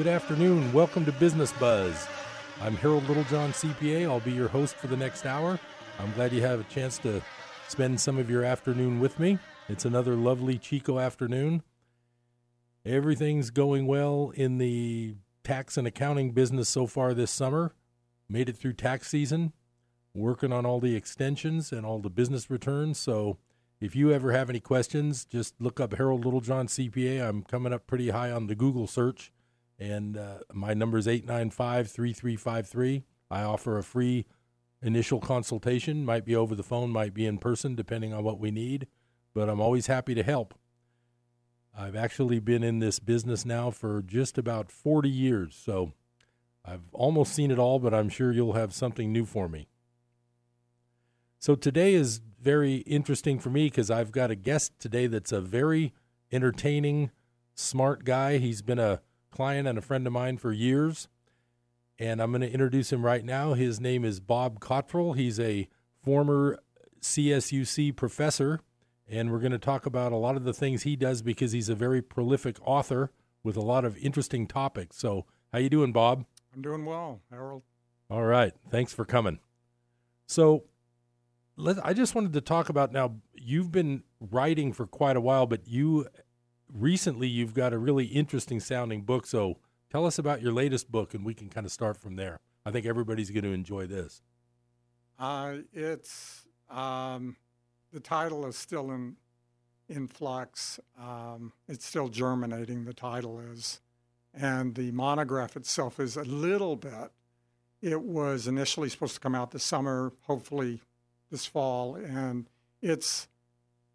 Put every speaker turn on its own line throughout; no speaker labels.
Good afternoon. Welcome to Business Buzz. I'm Harold Littlejohn, CPA. I'll be your host for the next hour. I'm glad you have a chance to spend some of your afternoon with me. It's another lovely Chico afternoon. Everything's going well in the tax and accounting business so far this summer. Made it through tax season, working on all the extensions and all the business returns. So if you ever have any questions, just look up Harold Littlejohn CPA. I'm coming up pretty high on the Google search, and uh, my number is 895 3353. I offer a free initial consultation. Might be over the phone, might be in person, depending on what we need, but I'm always happy to help. I've actually been in this business now for just about 40 years, so I've almost seen it all, but I'm sure you'll have something new for me. So today is very interesting for me because I've got a guest today that's a very entertaining, smart guy. He's been a client and a friend of mine for years, and I'm going to introduce him right now. His name is Bob Cottrell. He's a former CSUC professor and we're going to talk about a lot of the things he does because he's a very prolific author with a lot of interesting topics. So, how you doing, Bob?
I'm doing well, Harold.
All right, thanks for coming. So, let, I just wanted to talk about now. You've been writing for quite a while, but you recently you've got a really interesting sounding book. So, tell us about your latest book, and we can kind of start from there. I think everybody's going to enjoy this.
Uh, it's um, the title is still in in flux. Um, it's still germinating. The title is, and the monograph itself is a little bit. It was initially supposed to come out this summer, hopefully this fall, and it's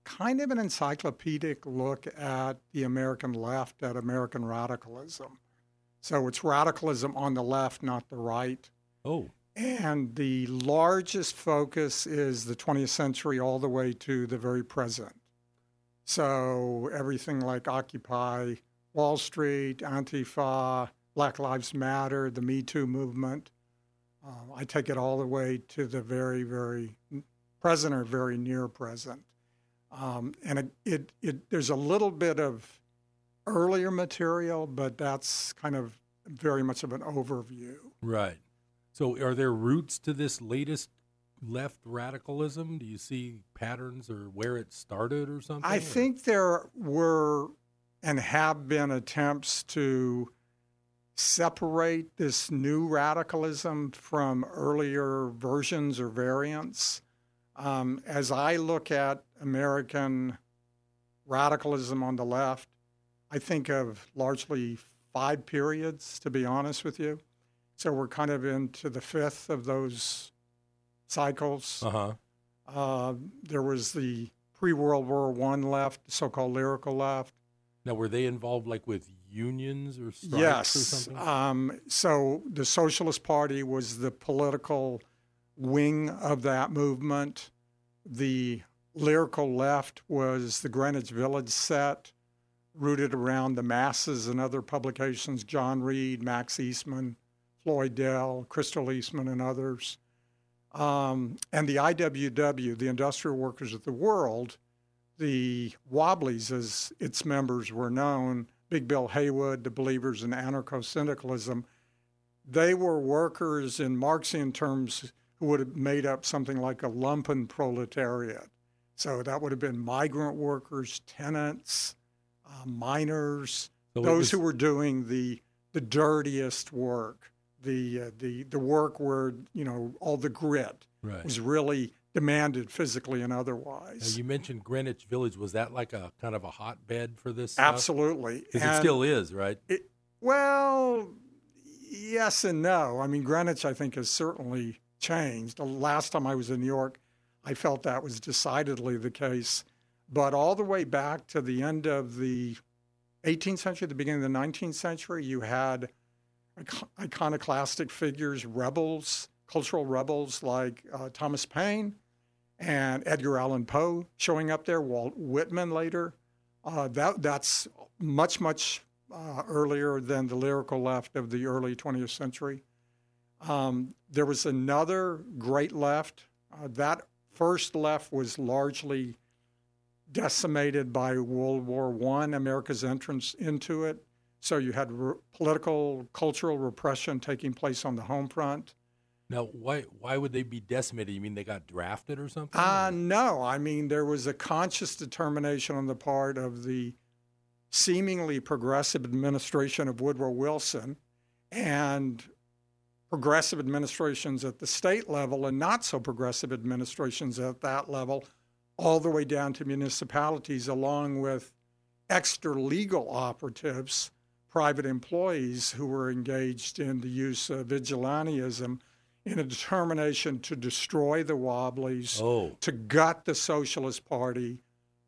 kind of an encyclopedic look at the American left, at American radicalism. So it's radicalism on the left, not the right.
Oh.
And the largest focus is the 20th century all the way to the very present. So everything like Occupy Wall Street, Antifa, Black Lives Matter, the Me Too movement. Um, I take it all the way to the very, very present or very near present. Um, and it, it, it, there's a little bit of earlier material, but that's kind of very much of an overview.
Right. So, are there roots to this latest left radicalism? Do you see patterns or where it started or something?
I think there were and have been attempts to separate this new radicalism from earlier versions or variants. Um, as I look at American radicalism on the left, I think of largely five periods, to be honest with you. So we're kind of into the fifth of those cycles.
Uh-huh.
Uh, there was the pre World War One left, so called lyrical left.
Now, were they involved like with unions or strikes
yes.
or something?
Um, so the Socialist Party was the political wing of that movement. The lyrical left was the Greenwich Village set, rooted around the masses and other publications, John Reed, Max Eastman, Floyd Dell, Crystal Eastman, and others. Um, and the IWW, the Industrial Workers of the World, the Wobblies, as its members were known, Big Bill Haywood, the believers in anarcho syndicalism, they were workers in Marxian terms who would have made up something like a lumpen proletariat. So that would have been migrant workers, tenants, uh, miners, so those was... who were doing the, the dirtiest work the uh, the the work where you know all the grit
right.
was really demanded physically and otherwise.
Now you mentioned Greenwich Village. Was that like a kind of a hotbed for this?
Absolutely,
because it still is, right?
It, well, yes and no. I mean, Greenwich, I think, is certainly changed. The last time I was in New York, I felt that was decidedly the case. But all the way back to the end of the 18th century, the beginning of the 19th century, you had iconoclastic figures, rebels, cultural rebels like uh, Thomas Paine and Edgar Allan Poe showing up there, Walt Whitman later. Uh, that, that's much, much uh, earlier than the lyrical left of the early 20th century. Um, there was another great left. Uh, that first left was largely decimated by World War I, America's entrance into it. So you had re- political, cultural repression taking place on the home front.
Now, why why would they be decimated? You mean they got drafted or something?
Uh, no, I mean, there was a conscious determination on the part of the seemingly progressive administration of Woodrow Wilson and progressive administrations at the state level and not so progressive administrations at that level, all the way down to municipalities, along with extra legal operatives, private employees who were engaged in the use of vigilantism in a determination to destroy the Wobblies,
oh,
to gut the Socialist Party,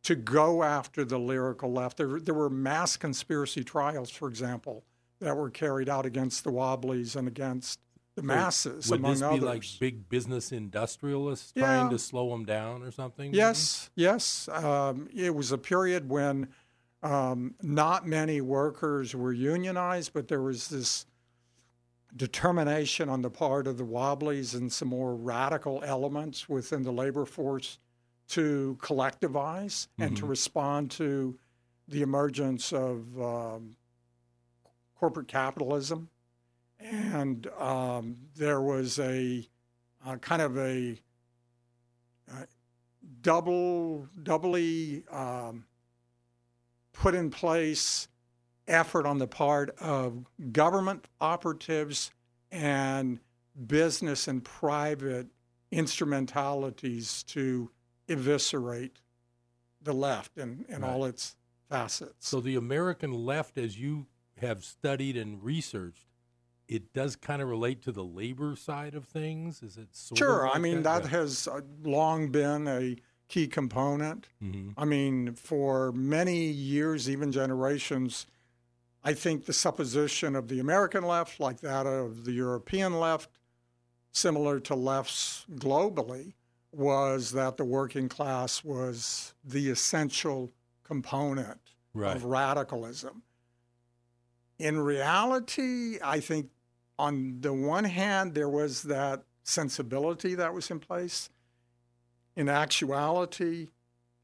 to go after the lyrical left. There, there were mass conspiracy trials, for example, that were carried out against the Wobblies and against the masses,
would
among
this be
others.
like big business industrialists
Yeah.
trying to slow them down or something? maybe?
Yes, yes. Um, it was a period when um, not many workers were unionized, but there was this determination on the part of the Wobblies and some more radical elements within the labor force to collectivize and to respond to the emergence of um, corporate capitalism. And um, there was a uh, kind of a uh, double, doubly um, put in place effort on the part of government operatives and business and private instrumentalities to eviscerate the left in, in all its facets.
So the American left, as you have studied and researched, it does kind of relate to the labor side of things. Is it sort
Sure.
Of
I mean,
that,
that has uh, long been a key component.
Mhm.
I mean, for many years, even generations, I think the supposition of the American left, like that of the European left, similar to lefts globally, was that the working class was the essential component
right?
of radicalism. In reality, I think on the one hand, there was that sensibility that was in place. In actuality,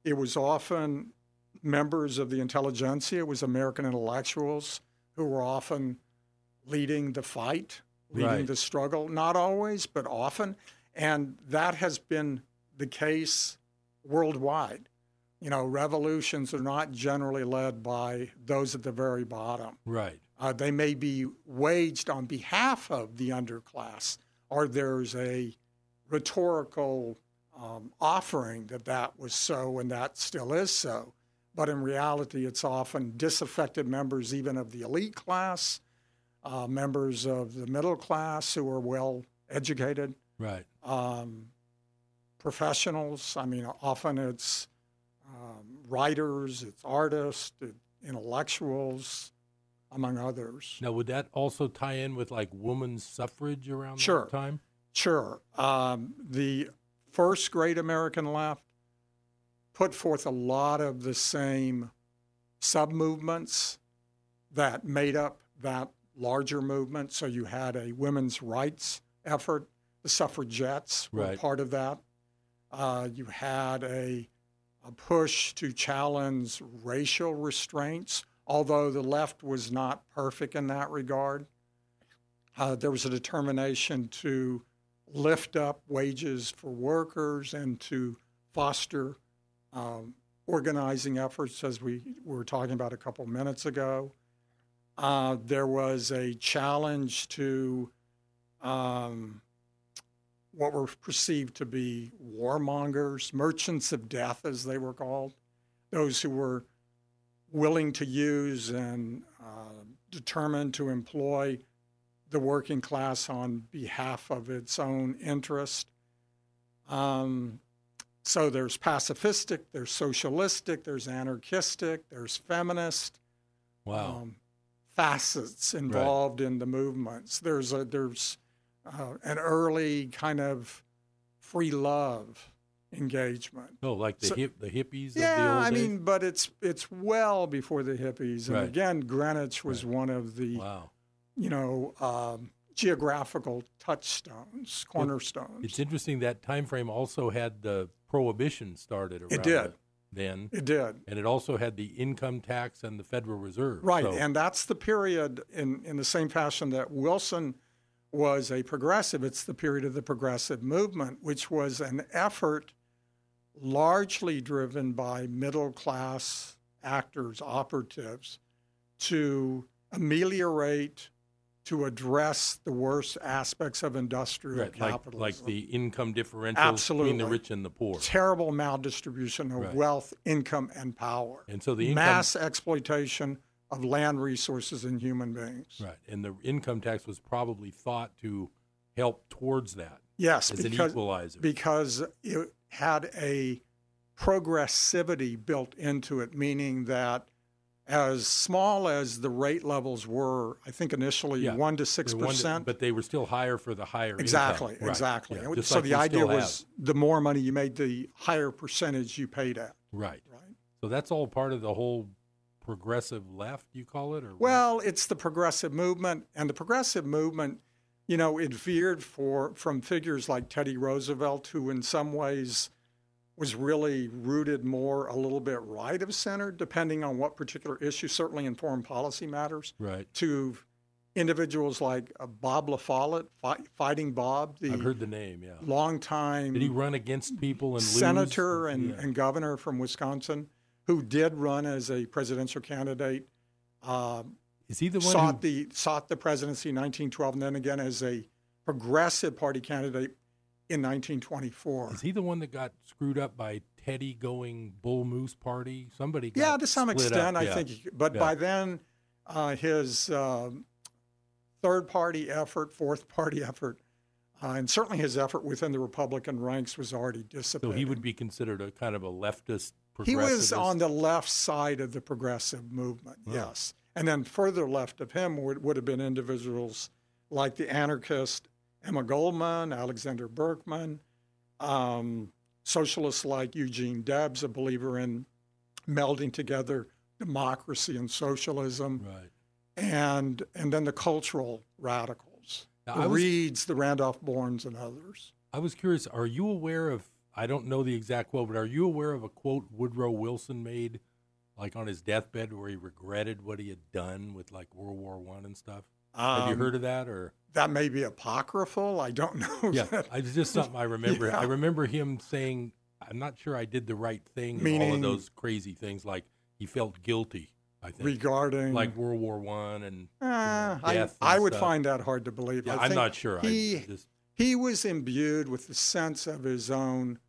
it was often members of the intelligentsia, it was American intellectuals who were often leading the fight, leading
Right.
the struggle. Not always, but often. And that has been the case worldwide. You know, revolutions are not generally led by those at the very bottom.
Right.
Uh, they may be waged on behalf of the underclass, or there's a rhetorical um, offering that that was so and that still is so. But in reality, it's often disaffected members, even of the elite class, uh, members of the middle class who are well educated,
Right.
um, professionals. I mean, often it's um, writers, it's artists, intellectuals, among others.
Now, would that also tie in with like women's suffrage around
Sure.
that time?
Sure. Um, the first great American left put forth a lot of the same sub movements that made up that larger movement. So you had a women's rights effort, the suffragettes were
Right.
part of that. Uh, you had a, a push to challenge racial restraints, although the left was not perfect in that regard. Uh, there was a determination to lift up wages for workers and to foster um, organizing efforts, as we were talking about a couple minutes ago. Uh, there was a challenge to um, what were perceived to be warmongers, merchants of death, as they were called, those who were willing to use and uh, determined to employ the working class on behalf of its own interest. Um, so there's pacifistic, there's socialistic, there's anarchistic, there's feminist
Wow.
um, facets involved in the movements. There's a there's uh, an early kind of free love engagement.
oh, like the
so-
hip, the hippies of the
Yeah,
old
I
days?
mean, but it's it's well before the hippies, and
Right.
again, Greenwich was one of the
wow.
you know um, geographical touchstones, cornerstones.
It's interesting that time frame also had the prohibition started around
It did.
the then,
It did.
and it also had the income tax and the Federal Reserve.
Right,
So-
and that's the period in, in the same fashion that Wilson was a progressive. It's the period of the progressive movement, which was an effort largely driven by middle class actors, operatives, to ameliorate, to address the worst aspects of industrial
right,
capitalism.
like the income differentials between the rich and the poor.
terrible maldistribution of
Right.
wealth, income, and power.
And so the income,
Mass exploitation of land resources and human beings.
right, and the income tax was probably thought to help towards that
Yes,
as an
because,
equalizer.
because it had a progressivity built into it, meaning that as small as the rate levels were, I think initially
Yeah,
one to six percent.
but they were still higher for the higher
Exactly,
income. Right,
exactly.
yeah,
so
like
the idea was the more money you made, the higher percentage you paid at.
right.
Right.
So that's all part of the whole progressive left, you call it, or what?
Well, it's the progressive movement, and the progressive movement, you know, it veered for from figures like Teddy Roosevelt, who in some ways was really rooted more a little bit right of center, depending on what particular issue, certainly in foreign policy matters,
right.
to individuals like uh, Bob La Follette, fi- Fighting Bob,
I've heard the name. Yeah.
longtime
Did he run against people and lose?
senator and,
Yeah.
and governor from Wisconsin, who did run as a presidential candidate. Um,
Is he the one
sought
who?
the sought the presidency in 1912, and then again as a progressive party candidate in 1924.
Is he the one that got screwed up by Teddy going Bull Moose Party? Somebody. Got
Yeah, to some extent,
up,
I
yeah.
think. But
Yeah.
by then, uh, his um third party effort, fourth party effort, uh, and certainly his effort within the Republican ranks was already dissipated.
So he would be considered a kind of a leftist.
He was on the left side of the progressive movement,
Oh.
yes. And then further left of him would, would have been individuals like the anarchist Emma Goldman, Alexander Berkman, um, socialists like Eugene Debs, a believer in melding together democracy and socialism,
Right.
and and then the cultural radicals,
Now,
the
was-
Reeds, the Randolph Bournes, and others.
I was curious. Are you aware of? I don't know the exact quote, but are you aware of a quote Woodrow Wilson made, like on his deathbed, where he regretted what he had done with like World War One and stuff? Have you
Um,
heard of that or?
That may be apocryphal. I don't know.
Yeah,
that.
it's just something I remember.
Yeah.
I remember him saying, "I'm not sure I did the right thing." and all of those crazy things, like he felt guilty. I think,
regarding
like World War One and
Uh, I,
death
I
and
would
stuff.
find that hard to believe.
yeah,
I
I'm not sure.
He,
I just
he was imbued with the sense of his own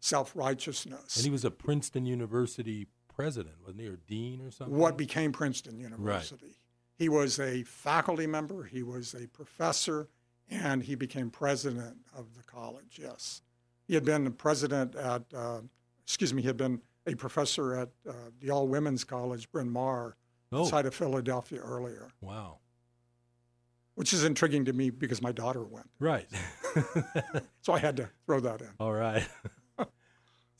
self righteousness.
and he was a Princeton University president, wasn't he, or dean or something?
What became Princeton University. Right. He was a faculty member, he was a professor, and he became president of the college, yes. He had been the president at, uh, excuse me, he had been a professor at uh, the All Women's College, Bryn Mawr,
Oh,
outside of Philadelphia earlier,
wow!
which is intriguing to me because my daughter went.
Right.
So I had to throw that in.
All right.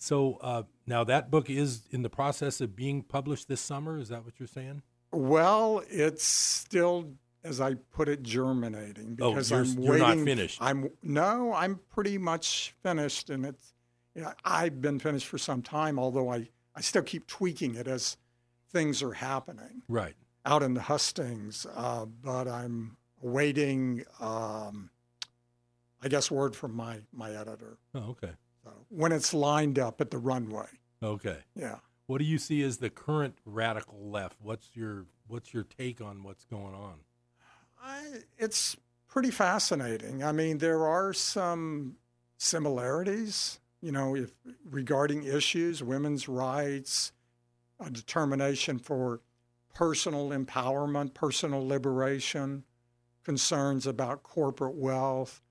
So uh, now that book is in the process of being published this summer. Is that what you're saying?
Well, it's still, as I put it, germinating
Oh,
because
you're-
I'm waiting.
you're not
waiting.
finished.
I'm no, I'm pretty much finished, and it's. Yeah, I've been finished for some time, although I I still keep tweaking it as things are happening
Right.
out in the hustings. Uh, but I'm awaiting, um, I guess, word from my my editor
Oh, okay.
When it's lined up at the runway.
Okay.
Yeah.
What do you see as the current radical left? What's your What's your take on what's going on?
I, it's pretty fascinating. I mean, there are some similarities, you know, if regarding issues, women's rights, a determination for personal empowerment, personal liberation, concerns about corporate wealth,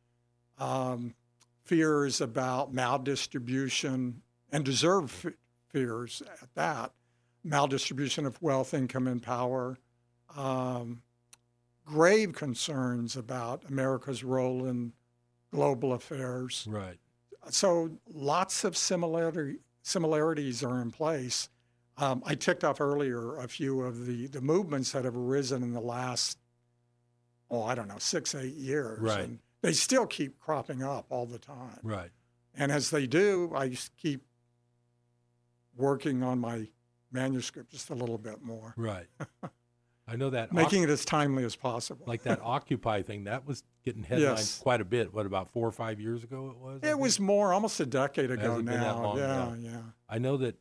um, fears about maldistribution, and deserved f- fears at that maldistribution of wealth, income, and power. Um, grave concerns about America's role in global affairs.
Right.
So lots of similarity, similarities are in place. Um, I ticked off earlier a few of the, the movements that have arisen in the last, oh, I don't know, six, eight years.
Right.
And they still keep cropping up all the time.
Right.
And as they do, I just keep working on my manuscript just a little bit more,
Right. I know that.
making it as timely as possible.
like that Occupy thing, that was getting headlines
Yes.
quite a bit. What about four or five years ago? It was.
It was more almost a decade ago
it been that
now. yeah,
Yeah.
yeah.
I know that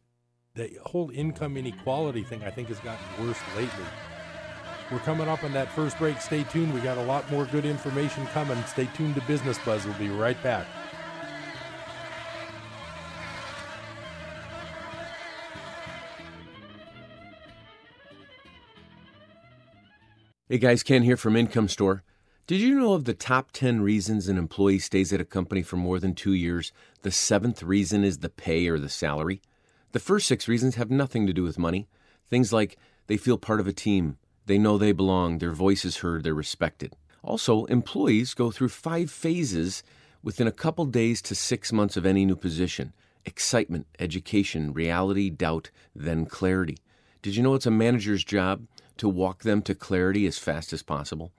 the whole income inequality thing, I think, has gotten worse lately. We're coming up on that first break. Stay tuned. We got a lot more good information coming. Stay tuned to Business Buzz. We'll be right back.
Hey guys, Ken here from Income Store. Did you know of the top 10 reasons an employee stays at a company for more than two years? The seventh reason is the pay or the salary. The first six reasons have nothing to do with money. Things like they feel part of a team, they know they belong, their voice is heard, they're respected. Also, employees go through five phases within a couple days to six months of any new position excitement, education, reality, doubt, then clarity. Did you know it's a manager's job to walk them to clarity as fast as possible?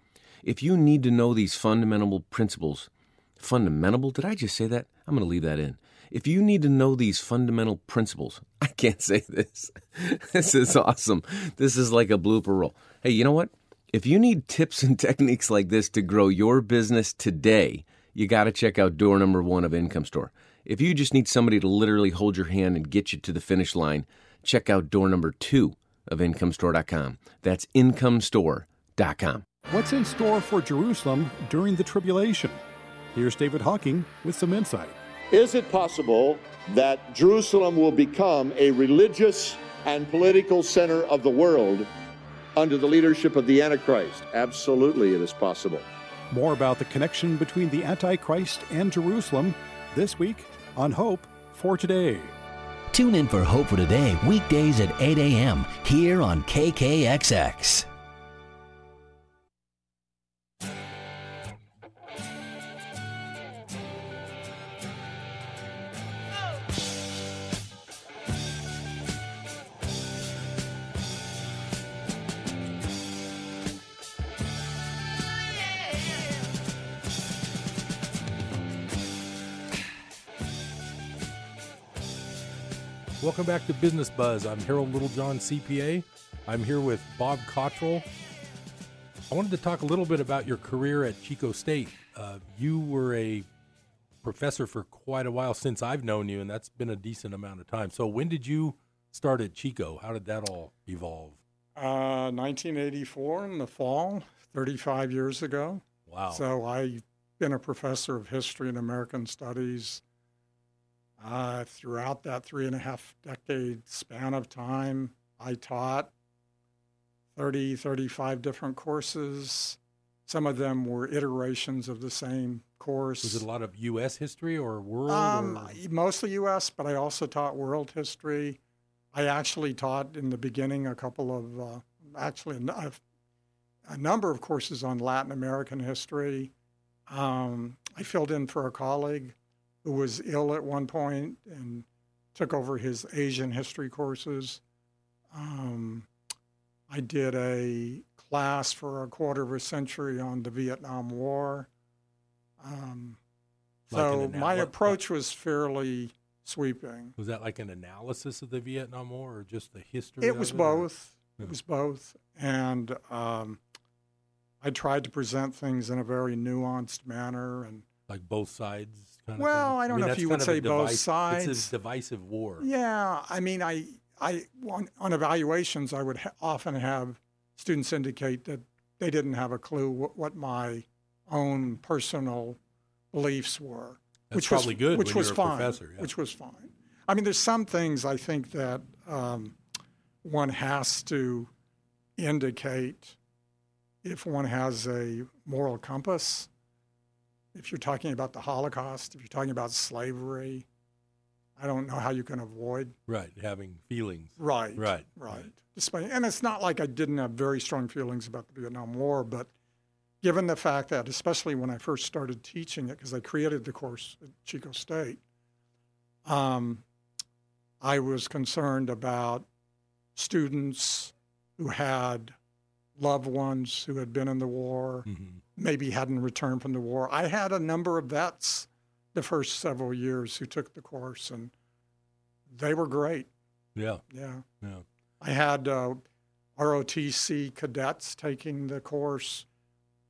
If you need to know these fundamental principles, fundamental, did I just say that? I'm going to leave that in. If you need to know these fundamental principles, I can't say this. this is awesome. This is like a blooper roll. Hey, you know what? If you need tips and techniques like this to grow your business today, you got to check out door number one of Income Store. If you just need somebody to literally hold your hand and get you to the finish line, check out door number two of IncomeStore.com. That's IncomeStore.com.
What's in store for Jerusalem during the tribulation? Here's David Hocking with some insight.
Is it possible that Jerusalem will become a religious and political center of the world under the leadership of the Antichrist? Absolutely, it is possible.
More about the connection between the Antichrist and Jerusalem this week on Hope for Today.
Tune in for Hope for Today weekdays at 8 a.m. here on KKXX.
Welcome back to Business Buzz. I'm Harold Littlejohn, CPA. I'm here with Bob Cottrell. I wanted to talk a little bit about your career at Chico State. Uh, you were a professor for quite a while since I've known you, and that's been a decent amount of time. So, when did you start at Chico? How did that all evolve?
Uh, 1984 in the fall, 35 years ago.
Wow.
So I've been a professor of history and American studies uh, throughout that three and a half decade span of time. I taught 30, 35 different courses. Some of them were iterations of the same course.
was it a lot of U.S. history or world?
Um,
or-
mostly U.S., but I also taught world history. I actually taught in the beginning a couple of, uh, actually, a, a- a number of courses on Latin American history. Um, I filled in for a colleague who was ill at one point and took over his Asian history courses. Um, I did a class for a quarter of a century on the Vietnam War. Um,
Like
so
ana-
my approach was fairly sweeping.
was that like an analysis of the Vietnam War or just the history?
It was
or-
both.
Yeah.
It was both, and um, I tried to present things in a very nuanced manner. And
like both sides kind
Well,
of thing?
I don't
mean,
know if you would say both
device-
sides.
It's a divisive war.
yeah, I mean, I, I on, on evaluations, I would ha- often have students indicate that they didn't have a clue what, what my own personal beliefs were.
That's
which
probably
was,
good
Which
when
was fine.
professor, yeah.
Which was fine. I mean, there's some things I think that um, one has to indicate if one has a moral compass. If you're talking about the Holocaust, if you're talking about slavery, I don't know how you can avoid
Right, having feelings.
Right.
Right,
Right. Despite, and it's not like I didn't have very strong feelings about the Vietnam War, but given the fact that, especially when I first started teaching it, because I created the course at Chico State, um, I was concerned about students who had loved ones who had been in the war,
Mhm.
Maybe hadn't returned from the war. I had a number of vets the first several years who took the course, and they were great.
Yeah.
Yeah.
Yeah.
I had uh, ROTC cadets taking the course.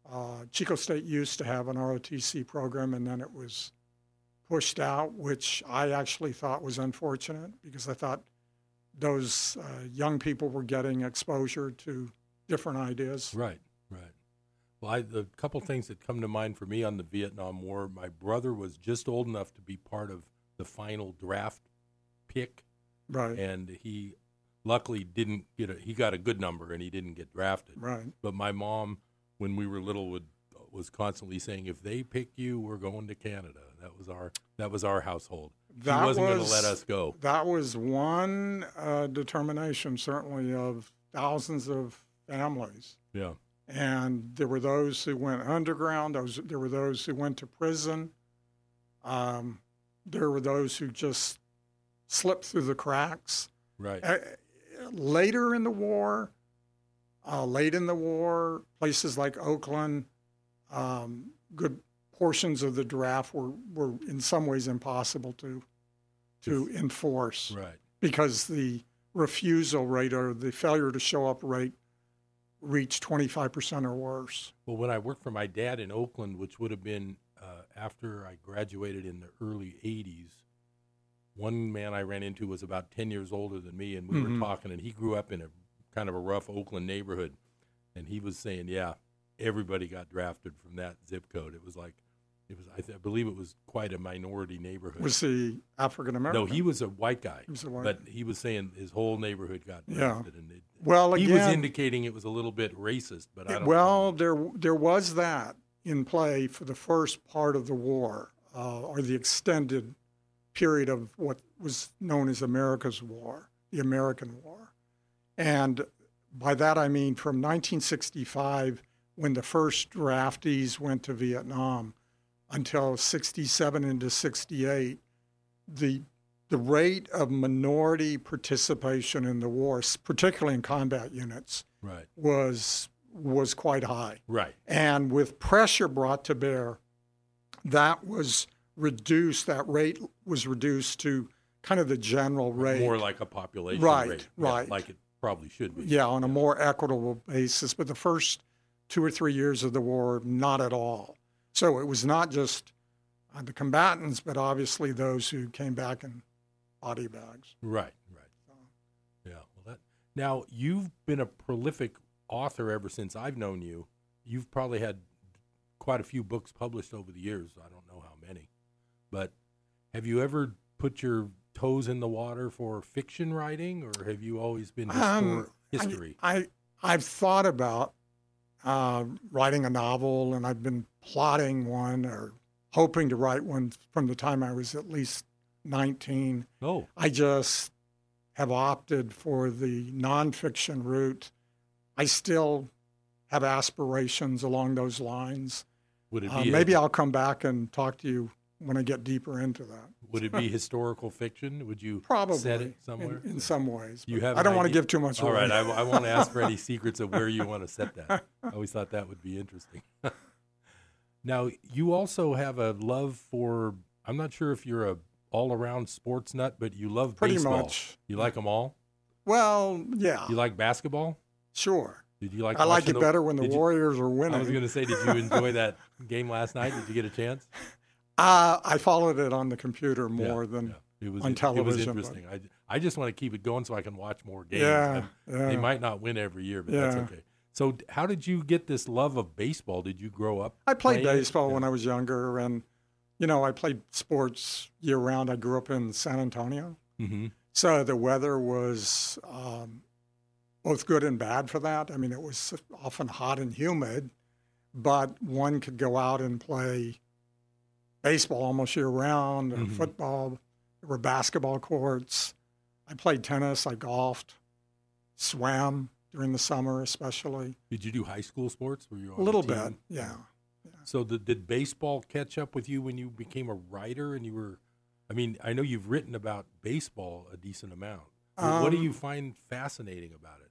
Uh, Chico State used to have an ROTC program, and then it was pushed out, which I actually thought was unfortunate because I thought those uh, young people were getting exposure to different ideas.
Right. Well, I, the couple things that come to mind for me on the Vietnam War, my brother was just old enough to be part of the final draft pick,
Right.
and he luckily didn't get a. He got a good number, and he didn't get drafted.
Right.
But my mom, when we were little, would was constantly saying, "If they pick you, we're going to Canada." That was our that was our household.
That
she wasn't going to let us go.
That was one uh, determination, certainly, of thousands of families.
Yeah.
And there were those who went underground. Those there were those who went to prison. Um, there were those who just slipped through the cracks.
Right.
Uh, later in the war, uh, late in the war, places like Oakland, um, good portions of the draft were, were in some ways impossible to to enforce
Right.
because the refusal rate or the failure to show up rate reached 25% or worse.
Well, when I worked for my dad in Oakland, which would have been uh, after I graduated in the early 80s, one man I ran into was about 10 years older than me, and we
Mhm.
were talking, and he grew up in a kind of a rough Oakland neighborhood. And he was saying, yeah, everybody got drafted from that zip code. It was like, it was, I, th- I believe it was quite a minority neighborhood.
Was he African American?
no, he was a white guy.
He was a white-
But he was saying his whole neighborhood got
Yeah.
And it,
Well,
he
again,
was indicating it was a little bit racist, but I don't
well,
know.
there there was that in play for the first part of the war, uh, or the extended period of what was known as America's War, the American War, and by that I mean from 1965, when the first draftees went to Vietnam, until 67 into 68, the the rate of minority participation in the war, particularly in combat units,
Right.
was was quite high.
Right.
And with pressure brought to bear, that was reduced. That rate was reduced to kind of the general rate.
More like a population
Right,
rate. Yeah,
right.
like it probably should be.
yeah, on a more equitable basis. But the first two or three years of the war, not at all. So it was not just uh, the combatants, but obviously those who came back in body bags.
Right, right. Yeah. Well, that now you've been a prolific author ever since I've known you. You've probably had quite a few books published over the years. I don't know how many, but have you ever put your toes in the water for fiction writing, or have you always been histor-
Um,
history?
I, I I've thought about uh, writing a novel, and I've been plotting one or hoping to write one from the time I was at least 19.
oh,
I just have opted for the nonfiction route. I still have aspirations along those lines.
would it
Uh, maybe I'll come back and talk to you when I get deeper into that.
would it be historical fiction? Would you
Probably
set it somewhere?
in, some ways.
You have
I don't want to give too much
All
away.
right, I, I won't ask for any secrets of where you want to set that. I always thought that would be interesting. now, you also have a love for. I'm not sure if you're a all-around sports nut, but you love
Pretty
baseball.
much.
You like them all.
Well, yeah,
You like basketball?
sure.
Did you like?
I like it
the-
better when the
did you-
Warriors are winning.
I was going to say, did you enjoy that game last night? Did you get a chance?
Uh, I followed it on the computer
Yeah,
more than
yeah. It was
on
It was
television, but-
interesting. I I just want to keep it going so I can watch more games.
Yeah, yeah.
They might not win every year, but that's okay. So, how did you get this love of baseball? Did you grow up?
I played
playing
baseball
Yeah.
when I was younger, and you know I played sports year round. I grew up in San Antonio,
Mm-hmm.
so the weather was um, both good and bad for that. I mean, it was often hot and humid, but one could go out and play baseball almost year round, or
Mhm.
football. There were basketball courts. I played tennis. I golfed, swam during the summer, especially
Did you do high school sports? Were you
a little bit. Yeah.
So, the, did baseball catch up with you when you became a writer and you were? I mean, I know you've written about baseball a decent amount. Wh- what do
Um,
you find fascinating about it?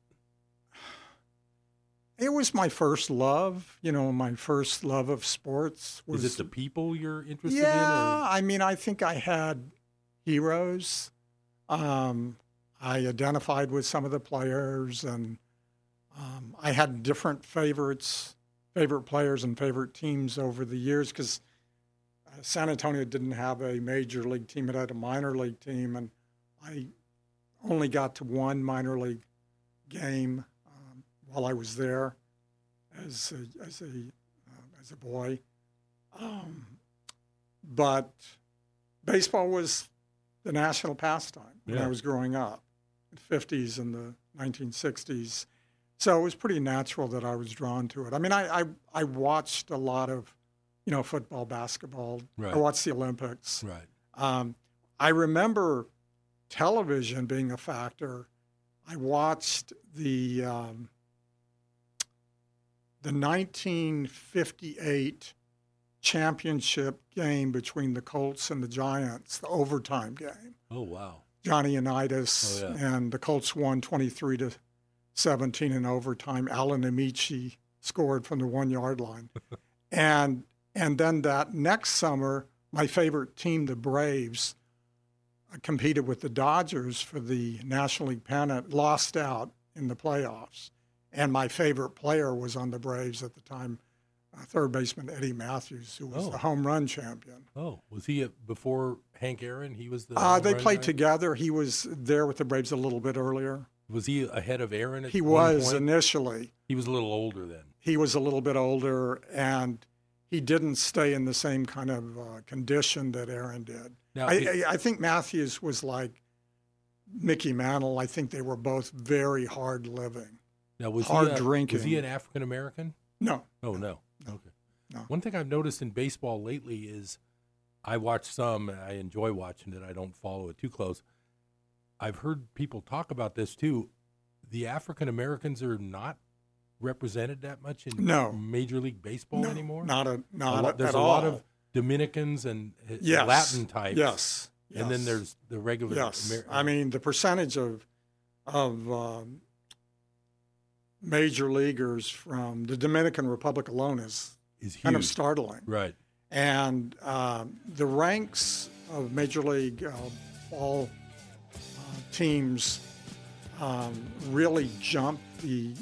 It was my first love, you know, my first love of sports was
Is it the people you're interested
Yeah,
in? Or?
I mean, I think I had heroes. Um, I identified with some of the players, and um, I had different favorites, favorite players, and favorite teams over the years because uh, San Antonio didn't have a major league team; it had a minor league team, and I only got to one minor league game while I was there as a, as a uh, as a boy. Um, but baseball was the national pastime when
Yeah.
I was growing up, in the 50s and the 1960s. So it was pretty natural that I was drawn to it. I mean, I I, I watched a lot of, you know, football, basketball.
Right.
I watched the Olympics.
Right.
Um, I remember television being a factor. I watched the um, the 1958 championship game between the Colts and the Giants, the overtime game.
Oh wow.
Johnny Unitas
Oh, yeah.
and the Colts won 23 to 17 in overtime. Alan Ameche scored from the one yard line. and and then that next summer, my favorite team, the Braves, competed with the Dodgers for the National League pennant, lost out in the playoffs. And my favorite player was on the Braves at the time, uh, third baseman Eddie Mathews, who was
Oh.
the home run champion.
Oh, was he at, before Hank Aaron? He was the.
Uh, they played
guy?
together. He was there with the Braves a little bit earlier.
Was he ahead of Aaron? At
He was
point?
initially.
He was a little older then.
He was a little bit older, and he didn't stay in the same kind of uh, condition that Aaron did.
Now,
I,
it-
I, I think Mathews was like Mickey Mantle. I think they were both very hard living.
Now was
hard
he a, Was he an African American?
No,
Oh no. Okay.
No.
One thing I've noticed in baseball lately is I watch some. and I enjoy watching it. I don't follow it too close. I've heard people talk about this too. The African Americans are not represented that much in
No.
Major League Baseball
no,
anymore.
Not a
A
not
lot- there's a
all.
lot of Dominicans and
yes.
Latin types.
Yes,
and then there's the regular.
Yes,
Amer-
I mean the percentage of of um, major leaguers from the Dominican Republic alone is
is
kind of startling.
right.
And um, the ranks of major league uh, ball uh, teams um, really jumped the,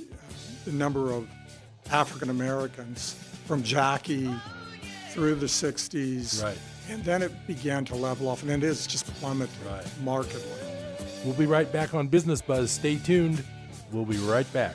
the number of African Americans from Jackie through the 60s.
Right.
And then it began to level off, and it is just plummeted
Right.
markedly.
We'll be right back on Business Buzz. Stay tuned. We'll be right back.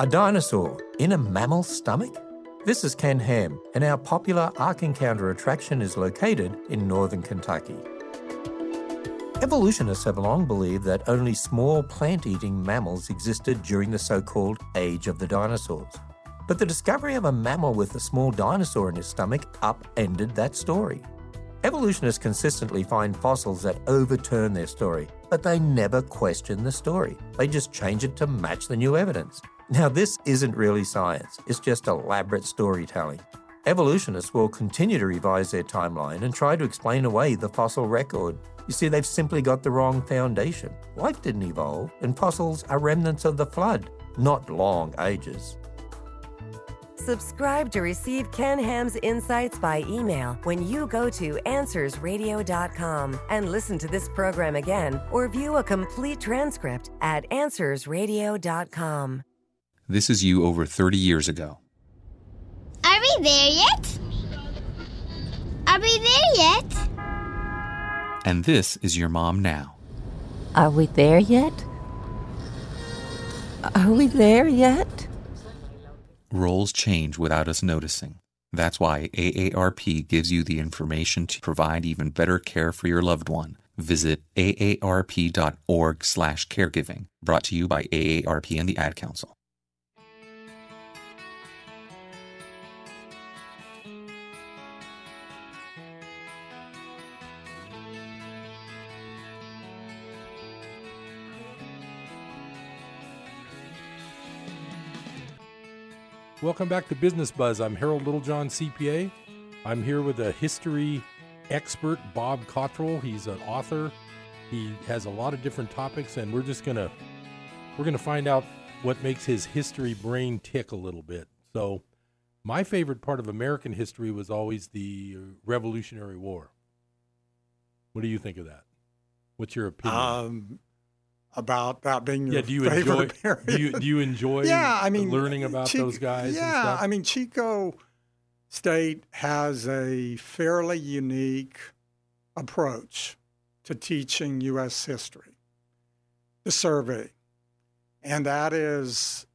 A dinosaur in a mammal's stomach? This is Ken Ham, and our popular Ark Encounter attraction is located in northern Kentucky. Evolutionists have long believed that only small plant eating mammals existed during the so called Age of the Dinosaurs. But the discovery of a mammal with a small dinosaur in his stomach upended that story. Evolutionists consistently find fossils that overturn their story, but they never question the story. They just change it to match the new evidence. Now, this isn't really science, it's just elaborate storytelling. Evolutionists will continue to revise their timeline and try to explain away the fossil record. You see, they've simply got the wrong foundation. Life didn't evolve, and fossils are remnants of the flood, not long ages.
Subscribe to receive Ken Ham's insights by email when you go to AnswersRadio.com and listen to this program again or view a complete transcript at AnswersRadio.com.
This is you over 30 years ago.
Are we there yet? Are we there yet?
And this is your mom now.
Are we there yet? Are we there yet?
Roles change without us noticing. That's why AARP gives you the information to provide even better care for your loved one. Visit aarp.org/caregiving. Brought to you by AARP and the Ad Council.
Welcome back to Business Buzz. I'm Harold Littlejohn, CPA. I'm here with a history expert, Bob Cottrell. He's an author. He has a lot of different topics, and we're just gonna we're gonna find out what makes his history brain tick a little bit. So, my favorite part of American history was always the Revolutionary War. What do you think of that? What's your opinion?
Um, about that being your
yeah, do you
favorite
enjoy?
period.
Do you do you enjoy?
yeah, I mean,
learning about
Chi-
those guys.
Yeah,
and stuff?
I mean, Chico State has a fairly unique approach to teaching U.S. history, the survey, and that is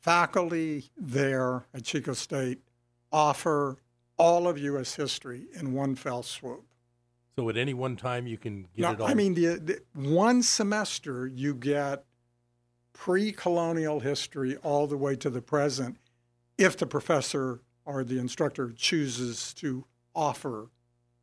faculty there at Chico State offer all of U.S. history in one fell swoop.
So at any one time you can get
No,
it all.
I mean, the, the, one semester you get pre-colonial history all the way to the present, if the professor or the instructor chooses to offer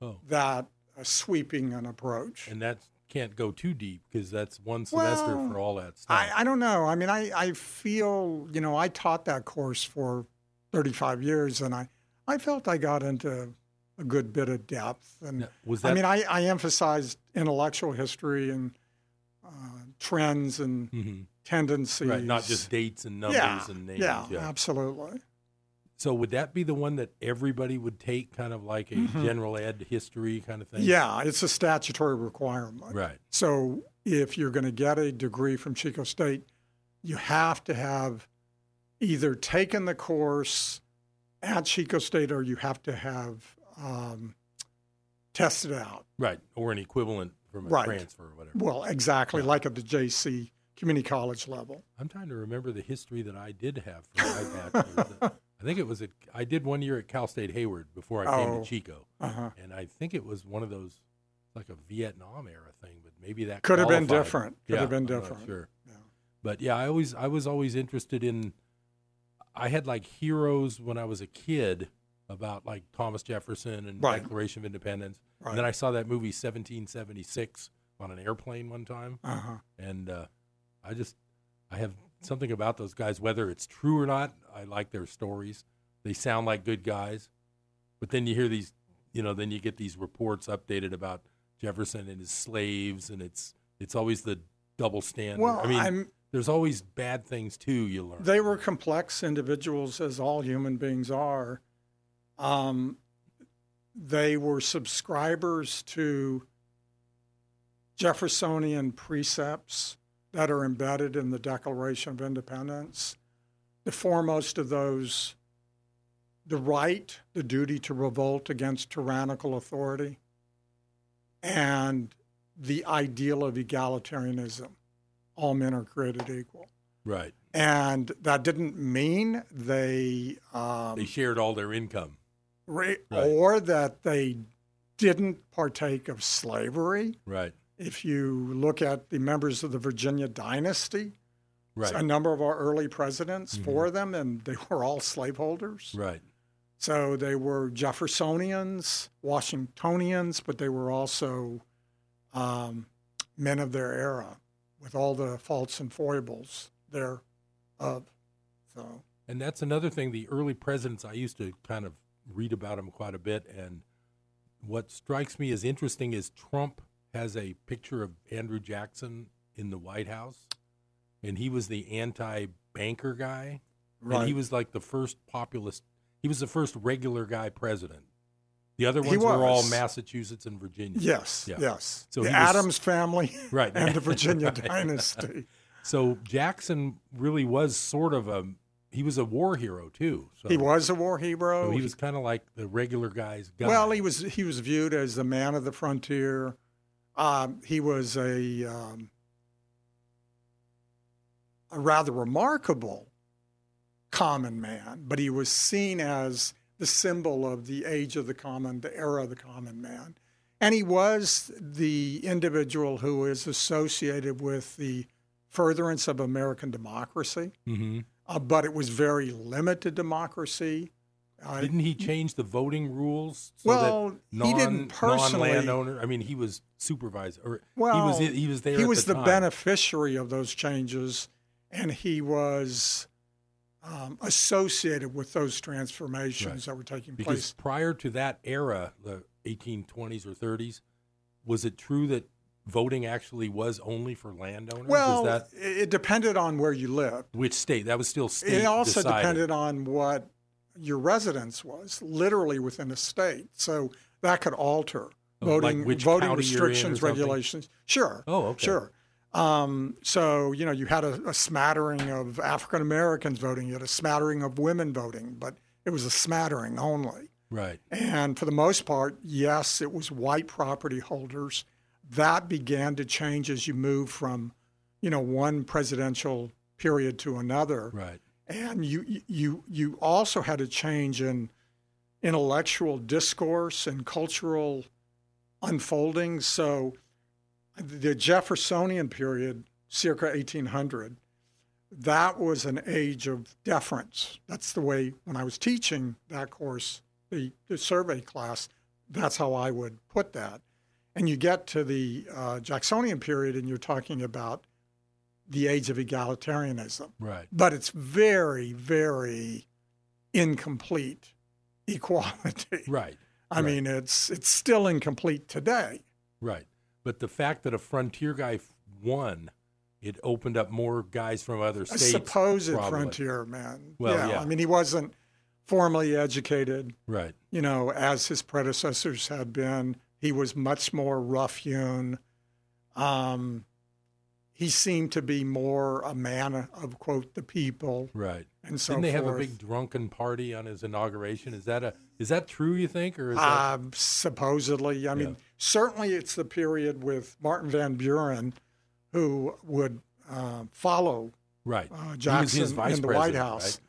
Oh.
that uh, sweeping an approach.
and that can't go too deep because that's one semester
Well,
for all that stuff.
I, I don't know. I mean, I, I feel, you know, I taught that course for 35 years and I, I felt I got into a good bit of depth. And
Now, was
I mean, I, I emphasized intellectual history and uh, trends and
Mhm.
tendencies.
right, not just dates and numbers
yeah,
and names.
Yeah, absolutely.
So would that be the one that everybody would take, kind of like a
Mhm.
general ed history kind of thing?
Yeah, it's a statutory requirement.
Right.
So if you're going to get a degree from Chico State, you have to have either taken the course at Chico State or you have to have um, tested out.
Right, or an equivalent from a
Right.
transfer or whatever.
Well, exactly, like at the JC community college level.
I'm trying to remember the history that I did have for my bachelor's. I think it was at, I did one year at Cal State Hayward before I came
Oh,
to Chico,
uh-huh.
and I think it was one of those like a Vietnam era thing, but maybe that
Could have been different. Could
Yeah,
have been different.
sure. But yeah, I always I was always interested in. I had like heroes when I was a kid about like Thomas Jefferson and
Right.
Declaration of Independence.
Right.
And then I saw that movie 1776 on an airplane one time,
Uh-huh.
and uh, I just I have something about those guys, whether it's true or not. I like their stories. They sound like good guys, but then you hear these, you know, then you get these reports updated about Jefferson and his slaves, and it's it's always the double standard.
Well,
I mean,
I'm-
there's always bad things too. You learn.
They were complex individuals, as all human beings are. Um, they were subscribers to Jeffersonian precepts that are embedded in the Declaration of Independence. The foremost of those, the right, the duty to revolt against tyrannical authority, and the ideal of egalitarianism. All men are created equal
right.
and that didn't mean they um,
They shared all their income. Right.
or that they didn't partake of slavery.
Right.
If you look at the members of the Virginia dynasty,
Right.
a number of our early presidents,
Mhm.
four of them, and they were all slaveholders.
Right.
So they were Jeffersonians, Washingtonians, but they were also um, men of their era with all the faults and foibles thereof. So,
And that's another thing. The early presidents, I used to kind of read about him quite a bit. And what strikes me as interesting is Trump has a picture of Andrew Jackson in the White House, and he was the anti-banker guy, and he was like the first populist. He was the first regular guy president. The other ones were all. Massachusetts and Virginia.
yes,
Yeah.
yes.
So
the
he was-
Adams family
right,
and the Virginia
Right.
dynasty.
So Jackson really was sort of a he was a war hero too. So
He was a war hero.
So he was kind of like the regular guy's guy.
Well, he was he was viewed as the man of the frontier. Um, he was a um, a rather remarkable common man, but he was seen as the symbol of the age of the common, the era of the common man. And he was the individual who is associated with the furtherance of American democracy,
hmm
uh, but it was very limited democracy. Uh,
Didn't he change the voting rules? So
Well,
that
he didn't personally-
Non-landowner. I mean, he was supervisor, or
Well,
he was he was there.
He was
the,
the, beneficiary of those changes, and he was um, associated with those transformations
Right.
that were taking
Because
place.
prior to that era, the 1820s or 30s, was it true that voting actually was only for landowners?
Well,
that
it depended on where you lived.
which state? That was still state
It also
decided.
depended on what your residence was, literally within a state. So that could alter
Oh, like
voting
which
voting
county you're in or
restrictions, regulations. Sure.
Oh, okay.
Sure. Um, so you know, you had a, a smattering of African Americans voting, you had a smattering of women voting, but it was a smattering only.
Right.
And for the most part, yes, it was white property holders. That began to change as you move from, you know, one presidential period to another.
Right.
And you you you also had a change in intellectual discourse and cultural unfolding. So the Jeffersonian period, circa 1800, that was an age of deference. That's the way, when I was teaching that course, the, the survey class, that's how I would put that. And you get to the uh, Jacksonian period, and you're talking about the age of egalitarianism.
Right.
But it's very, very incomplete equality.
Right.
I
Right.
mean, it's it's still incomplete today.
Right. But the fact that a frontier guy won, it opened up more guys from other
A
states.
supposed
probably.
frontier man.
Well, yeah.
I mean, he wasn't formally educated,
Right.
you know, as his predecessors had been. He was much more rough hewn. Um, he seemed to be more a man of quote the people,
Right.
and so
Didn't they have a big drunken party on his inauguration? Is that a is that true? You think, or is that
Uh, supposedly, I mean, certainly it's the period with Martin Van Buren, who would uh, follow
right?
uh, Jackson in the White House.
right?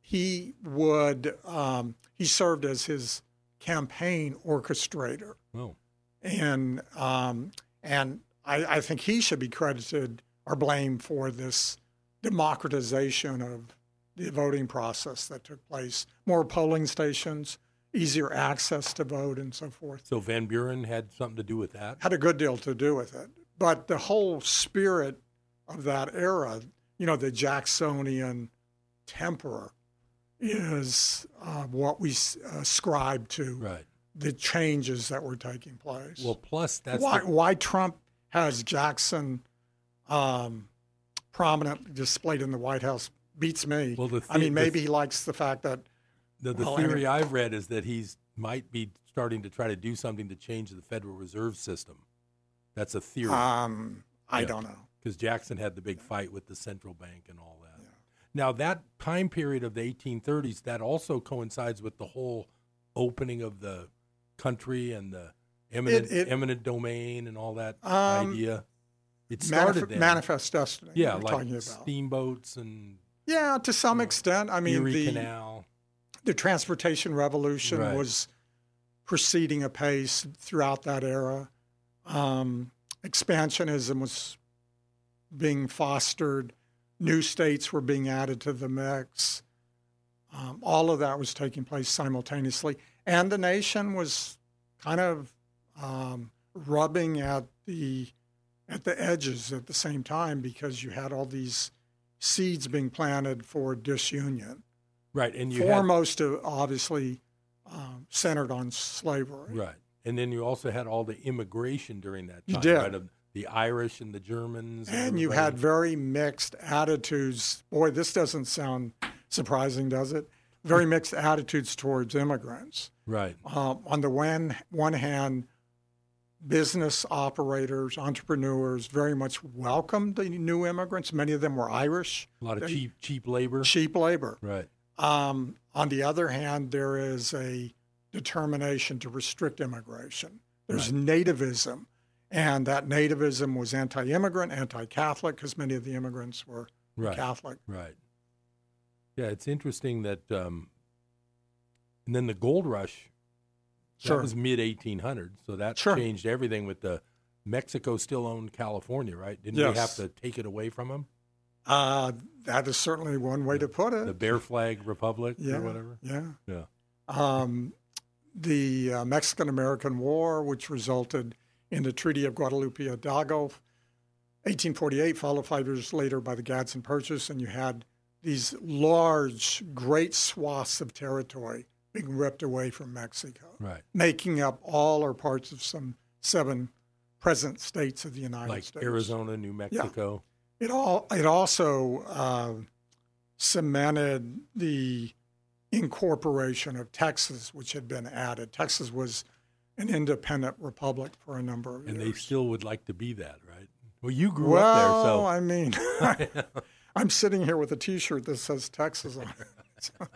He would um, he served as his campaign orchestrator,
Oh,
and um, and I, I think he should be credited or blamed for this democratization of the voting process that took place. More polling stations, easier access to vote, and so forth.
so Van Buren had something to do with that.
Had a good deal to do with it. But the whole spirit of that era, you know, the Jacksonian temper, is uh, what we ascribe to
Right.
The changes that were taking place.
Well, plus that's
why,
the-
why Trump has Jackson um, prominently displayed in the White House beats me.
Well, the
I
the-
mean,
the-
maybe he likes the fact that
the, the
well,
theory
anyway.
I've read is that he's might be starting to try to do something to change the Federal Reserve System. That's a theory.
um, I
Yeah.
don't know.
because Jackson had the big fight with the central bank and all that. Now that time period of the 1830s, that also coincides with the whole opening of the country and the eminent
it-
eminent domain and all that
Um,
idea. It
Manif-
started then.
Manifest Destiny.
yeah, like
talking about.
steamboats and
Yeah, to some extent. I mean,
Erie
the
Canal.
the transportation revolution
Right.
was proceeding apace throughout that era. Um, expansionism was being fostered. New states were being added to the mix. Um, all of that was taking place simultaneously, and the nation was kind of um, rubbing at the at the edges at the same time because you had all these seeds being planted for disunion
Right, and you had,
foremost of obviously um, centered on slavery.
right, and then you also had all the immigration during that
You
time.
did.
Right, of the Irish and the Germans.
And you had very mixed attitudes. Boy, this doesn't sound surprising, does it? Very mixed attitudes towards immigrants.
right,
Um, on the one, one hand, business operators, entrepreneurs very much welcomed the new immigrants. Many of them were Irish.
a lot of
They-
cheap cheap labor.
cheap labor.
Right,
Um, on the other hand, there is a determination to restrict immigration. There's nativism, and that nativism was anti-immigrant, anti-Catholic, because many of the immigrants were
Right.
Catholic.
Right. Yeah, it's interesting that, um, and then the gold rush,
Sure.
that was mid 1800s, so that
Sure.
changed everything. With the Mexico still owned California, right? Didn't we have to take it away from them?
Uh, that is certainly one way to put it.
The Bear Flag Republic
yeah,
or whatever.
Yeah.
Yeah.
Um, the uh, Mexican American War, which resulted in the Treaty of Guadalupe Hidalgo, 1848, followed five years later by the Gadsden Purchase, and you had these large, great swaths of territory being ripped away from Mexico,
Right.
making up all or parts of some seven present states of the United
Like
States.
Arizona, New Mexico. Yeah.
It all it also uh, cemented the incorporation of Texas, which had been added. Texas was an independent republic for a number of
And
years.
And they still would like to be that, right? Well, you grew
well,
up there, so
I mean, I'm sitting here with a T-shirt that says Texas on it.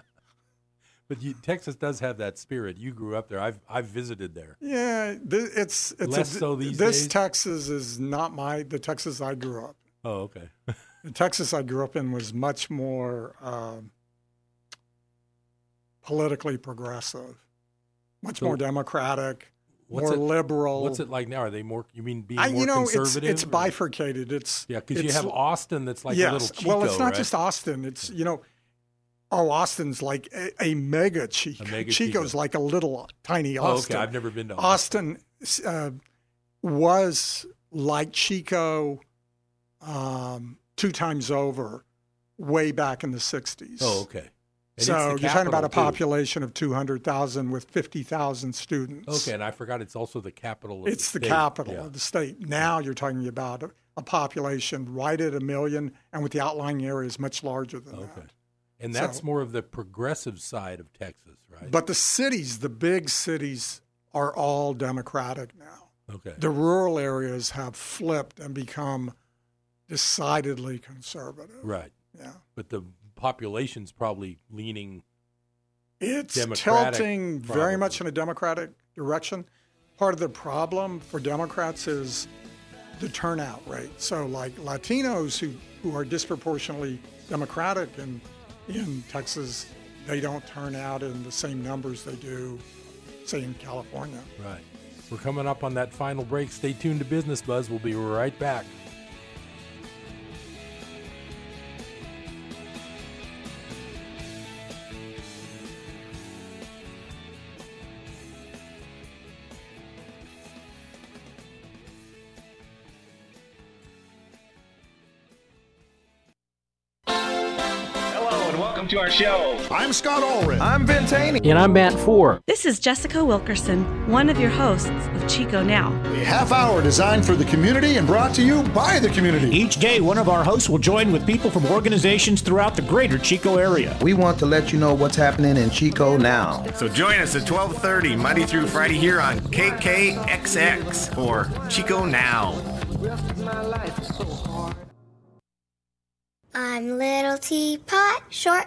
but you, Texas does have that spirit. You grew up there. I've I've visited there.
Yeah, th- it's it's
Less
a,
so these
this
days?
Texas is not my the Texas I grew up.
Oh, okay.
The Texas I grew up in was much more um, politically progressive, much
So
more democratic,
What's
more
it-
liberal.
What's it like now? Are they more? You mean being
I,
more
you know,
conservative?
it's
or-
bifurcated. It's
Yeah, because you have Austin that's like
yes.
a little Chico,
well, it's not
right?
just Austin. It's you know, oh, Austin's like a, a mega Chico.
A mega
Chico's
Chico.
like a little tiny Austin.
Oh, okay.
Austin.
I've never been to
Austin. uh, was like Chico um, two times over, way back in the '60s.
Oh, okay. And
so you're talking about a
too.
population of 200,000 with 50,000 students.
Okay, and I forgot it's also the capital. Of
It's the
state.
capital
Yeah.
of the state. Now you're talking about a, a population right at a million, and with the outlying areas much larger than
Okay.
that.
And that's
So-
more of the progressive side of Texas, right?
But the cities, the big cities, are all Democratic now.
Okay.
The rural areas have flipped and become decidedly conservative.
right.
Yeah.
But the population's probably leaning.
It's
Democratic,
tilting very much in a Democratic direction. Part of the problem for Democrats is the turnout rate. So, like Latinos who, who are disproportionately Democratic in, in Texas, they don't turn out in the same numbers they do, say, in California.
Right. We're coming up on that final break. Stay tuned to Business Buzz. We'll be right back.
I'm Scott Allred.
I'm Ben Taney.
And I'm Matt Four.
This is Jessica Wilkerson, one of your hosts of Chico Now.
A half hour designed for the community and brought to you by the community.
Each day, one of our hosts will join with people from organizations throughout the greater Chico area.
We want to let you know what's happening in Chico now.
So join us at 12:30 Monday through Friday here on KKXX for Chico Now.
I'm Little Teapot, short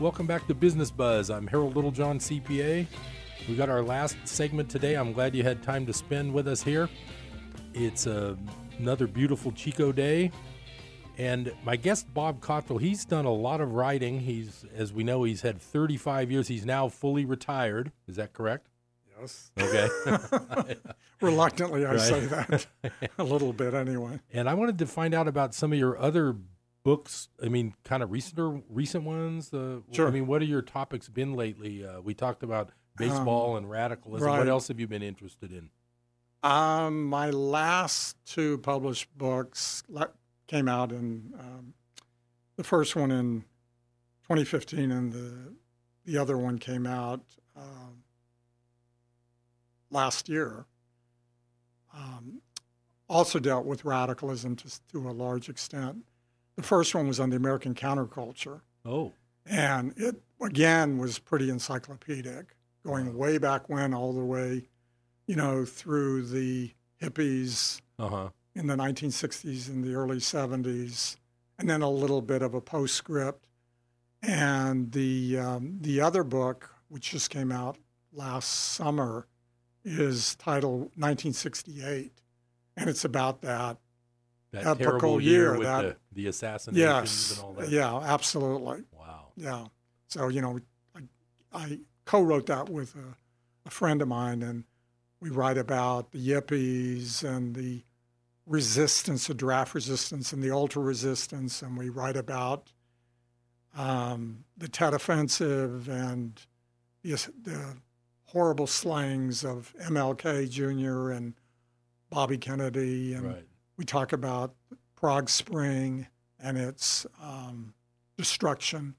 Welcome back to Business Buzz. I'm Harold Littlejohn, CPA. We got our last segment today. I'm glad you had time to spend with us here. It's uh, another beautiful Chico day. And my guest, Bob Cottrell, he's done a lot of writing. He's, as we know, he's had 35 years. He's now fully retired. Is that correct?
Yes.
Okay.
Reluctantly, I
Right.
say that a little bit anyway.
And I wanted to find out about some of your other books. I mean, kind of recent or recent ones. Uh,
Sure.
I mean, what are your topics been lately? Uh, we talked about baseball
Um,
and radicalism.
right.
What else have you been interested in?
Um, my last two published books came out in um, the first one in 2015, and the the other one came out um, last year um, also dealt with radicalism to, to a large extent. The first one was on the American counterculture.
Oh.
And it, again, was pretty encyclopedic, going way back when, all the way, you know, through the hippies
Uh-huh.
in the 1960s and the early 70s, and then a little bit of a postscript. And the um, the other book, which just came out last summer, is titled 1968, and it's about that,
That
epical
terrible year with
that
the, the assassinations
yes,
and all that.
yeah, absolutely.
Wow.
Yeah. So you know, I, I co-wrote that with a, a friend of mine, and we write about the yippies and the resistance, the draft resistance, and the ultra resistance, and we write about um, the Tet Offensive and the, the horrible slayings of MLK Jr. and Bobby Kennedy, and
Right.
We talk about Prague Spring and its um, destruction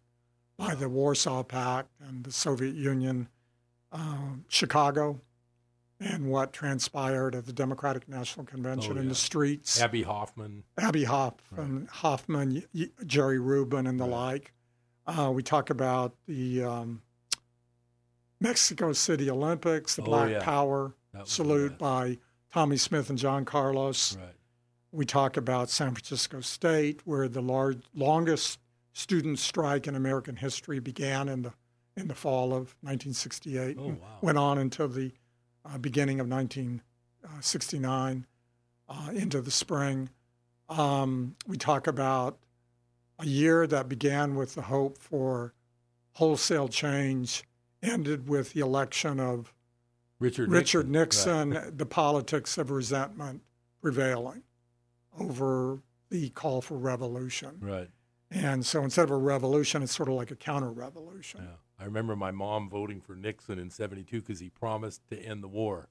by the Warsaw Pact and the Soviet Union, um, Chicago, and what transpired at the Democratic National Convention
Oh,
in the streets.
Abbie Hoffman.
Abbie Hoffman, Hoffman, y- y- Jerry Rubin, and the like. Uh, we talk about the um, Mexico City Olympics, the
Oh,
Black
yeah.
Power salute by Tommie Smith and John Carlos.
Right.
We talk about San Francisco State, where the large, longest student strike in American history began in the in the fall of 1968.
Oh, wow.
Went on until the uh, beginning of 1969, uh, into the spring. Um, we talk about a year that began with the hope for wholesale change, ended with the election of
Richard
Richard
Nixon.
Nixon, the politics of resentment prevailing over the call for revolution.
Right.
And so instead of a revolution, it's sort of like a counter revolution.
Yeah. I remember my mom voting for Nixon in 72 because he promised to end the war.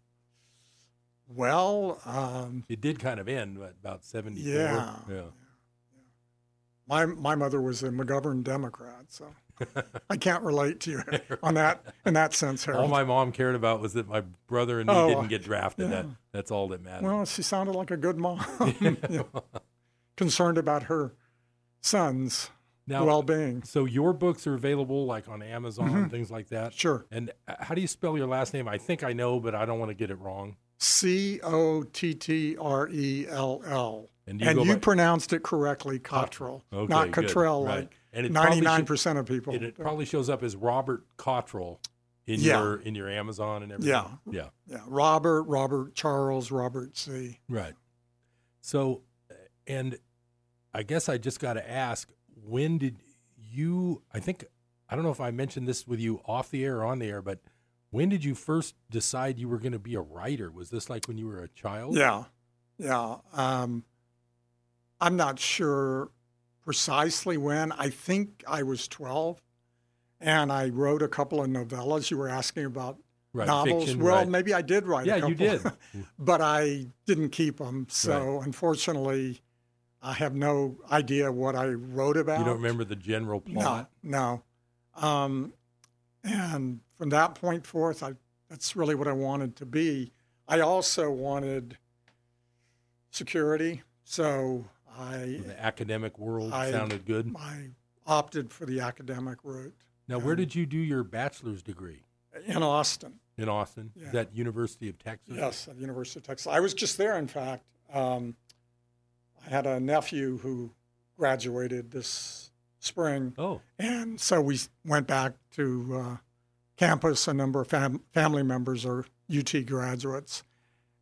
Well, um,
It did kind of end about 74.
Yeah.
Yeah.
my my mother was a McGovern Democrat, so I can't relate to you on that in that sense, Harold.
All my mom cared about was that my brother and me
Oh,
didn't get drafted.
yeah.
That that's all that mattered.
well, she sounded like a good mom, concerned about her son's
Now-
well-being.
So your books are available like on Amazon,
Mhm.
things like that.
Sure.
And uh, how do you spell your last name? I think I know, but I don't want to get it wrong.
C O T T R E L L.
And
And
you
you,
by-
pronounced it correctly, Cottrell,
Okay,
not. Cottrell,
Right.
like
And it probably
ninety-nine
should-
percent of people.
And it probably shows up as Robert Cottrell in
Yeah.
your in your Amazon and everything.
yeah,
Yeah.
yeah. Robert, Robert Charles, Robert C.
Right. So, uh, and I guess I just got to ask, when did you? I think I don't know if I mentioned this with you off the air or on the air, but when did you first decide you were going to be a writer? Was this like when you were a child?
Yeah, yeah. Um, I'm not sure precisely when. I think I was 12, and I wrote a couple of novellas. You were asking about
Right,
novels.
fiction,
well,
right.
maybe I did write.
Yeah,
a
you
couple,
did.
but I didn't keep them. So unfortunately, I have no idea what I wrote about.
You don't remember the general plot?
No, no. Um, and from that point forth, I, that's really what I wanted to be. I also wanted security, so I
The academic world
I-
sounded good.
I opted for the academic route
Now, where did you do your bachelor's degree?
in Austin.
In Austin?
Yeah.
Is that University of Texas?
Yes, at the University of Texas. I was just there, in fact. Um, I had a nephew who graduated this spring.
Oh.
And so we went back to uh, campus. A number of fam- family members are UT graduates.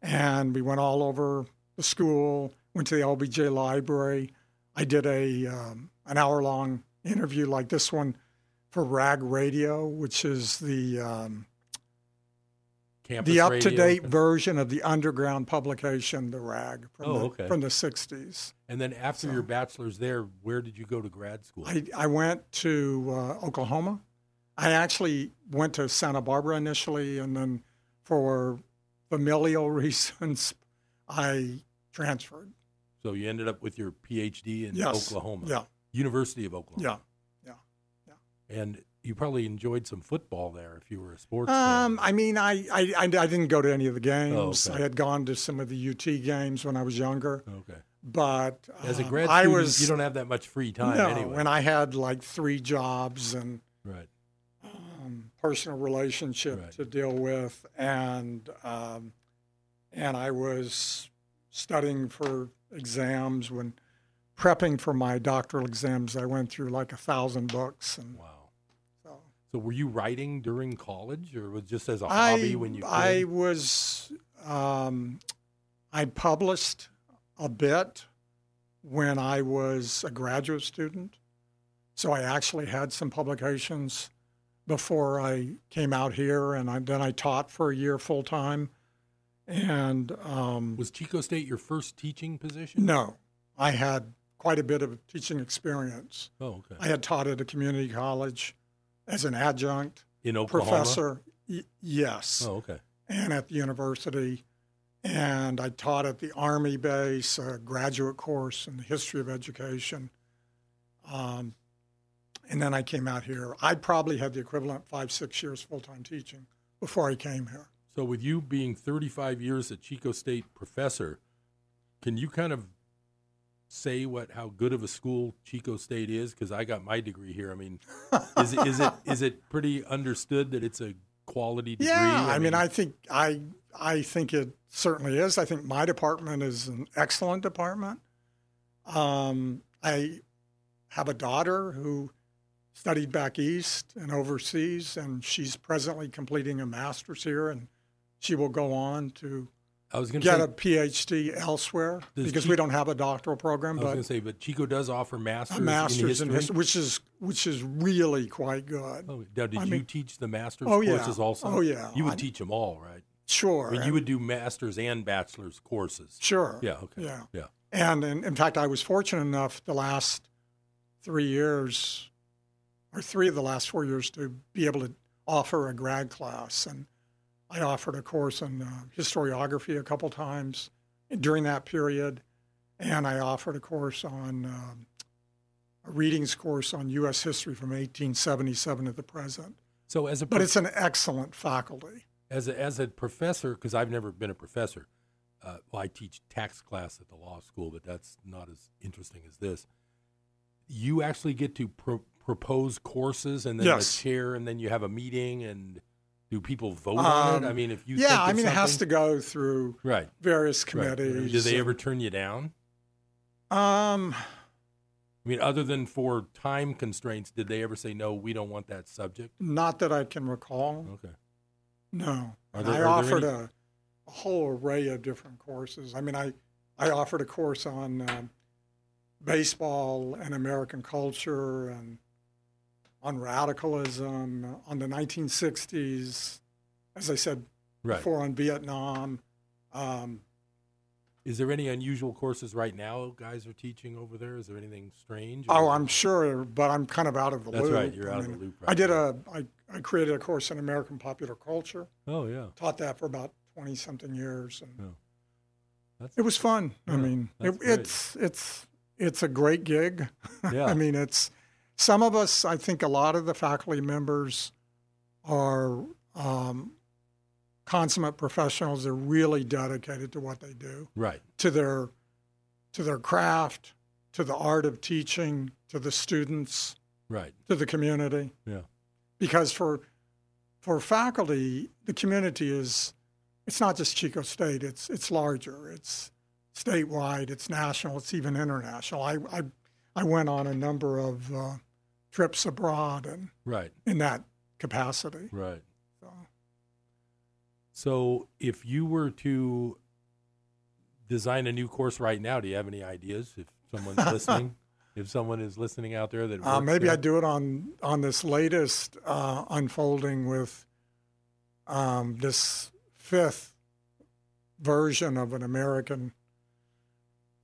And we went all over the school, went to the LBJ library. I did a um, an hour long interview like this one for RAG Radio, which is the um,
Campus
the up to date version of the underground publication, the RAG, from,
Oh,
the,
okay.
from the 60s.
And then after your bachelor's there, where did you go to grad school?
I, I went to uh, Oklahoma. I actually went to Santa Barbara initially, and then for familial reasons, I transferred.
So you ended up with your PhD in
Yes.
Oklahoma.
Yeah.
University of Oklahoma.
Yeah, yeah, yeah.
And you probably enjoyed some football there if you were a sports
Um,
fan.
I mean, I, I, I, I didn't go to any of the games.
Oh, okay.
I had gone to some of the UT games when I was younger.
Okay.
But
As a
um,
grad
I
student,
was,
you don't have that much free time
no,
anyway.
when I had like three jobs and
right.
um, personal relationship to deal with, and um, and I was studying for exams when prepping for my doctoral exams. I went through like a thousand books, and wow.
So were you writing during college, or was just as a
I
hobby when you?
I was um, I published a bit when I was a graduate student, so I actually had some publications before I came out here, and I, then I taught for a year full time. And um,
was Chico State your first teaching position?
No, I had quite a bit of teaching experience.
Oh, okay.
I had taught at a community college as an adjunct
In Oklahoma?
professor. Y- yes.
Oh, okay.
And at the university. And I taught at the Army base, a graduate course in the history of education. Um, and then I came out here. I probably had the equivalent five, six years full time teaching before I came here.
So with you being 35 years a Chico State professor, can you kind of say what how good of a school Chico State is? Because I got my degree here. I mean, is it, is it is it pretty understood that it's a quality degree?
Yeah, I, mean, I think I I think it certainly is. I think my department is an excellent department. Um, I have a daughter who studied back east and overseas, and she's presently completing a master's here, and she will go on to
I was gonna
get
say-
a PhD elsewhere because
Chi-
we don't have a doctoral program,
I was
but
going to say, but Chico does offer masters,
a master's
in
in
history,
history, which is which is really quite good.
Oh, now, did
I
you
mean-
teach the master's
Oh, yeah.
courses also?
Oh, yeah.
You would
I-
teach them all, right?
Sure.
I mean, you would do masters and bachelor's courses.
Sure.
Yeah. Okay.
Yeah.
Yeah.
And in, in fact, I was fortunate enough the last three years, or three of the last four years, to be able to offer a grad class. And I offered a course in uh, historiography a couple times during that period. And I offered a course on um, a readings course on U.S. history from 1877 to the present.
So as a
But it's an excellent faculty.
as a, as a professor, because I've never been a professor. Uh, well, I teach tax class at the law school, but that's not as interesting as this. You actually get to pro- propose courses, and then
Yes.
the chair, and then you have a meeting, and do people vote on
Um,
it? I mean, if you
yeah, I mean, it has to go through
right
various
right.
Committees.
Do they ever turn you down?
Um,
I mean, other than for time constraints, did they ever say no? We don't want that subject.
not that I can recall.
Okay.
No.
There-
I offered
any-
a, a whole array of different courses. I mean, I, I offered a course on um, baseball and American culture and on radicalism, on the 1960s, as I said
Right.
before, on Vietnam. Um,
Is there any unusual courses right now guys are teaching over there? Is there anything strange?
Oh, I'm sure, but I'm kind of out of the
That's
loop.
That's right, you're
I
out of the
mean,
loop
I
right
did a, I, I created a course in American popular culture.
Oh yeah.
Taught that for about twenty something years, and
That's-
it was fun. I mean, it, it's it's it's a great gig.
Yeah.
I mean, it's some of us. I think a lot of the faculty members are um, consummate professionals. They're really dedicated to what they do.
Right.
To their to their craft, to the art of teaching, to the students,
Right.
to the community.
Yeah.
Because for for faculty, the community is it's not just Chico State. It's it's larger. It's statewide. It's national. It's even international. I I, I went on a number of uh, trips abroad and
Right.
in that capacity.
Right.
So.
So, if you were to design a new course right now, do you have any ideas? If someone's listening, if someone is listening out there that
Uh, maybe
there?
I'd do it on on this latest uh, unfolding with um, this fifth version of an American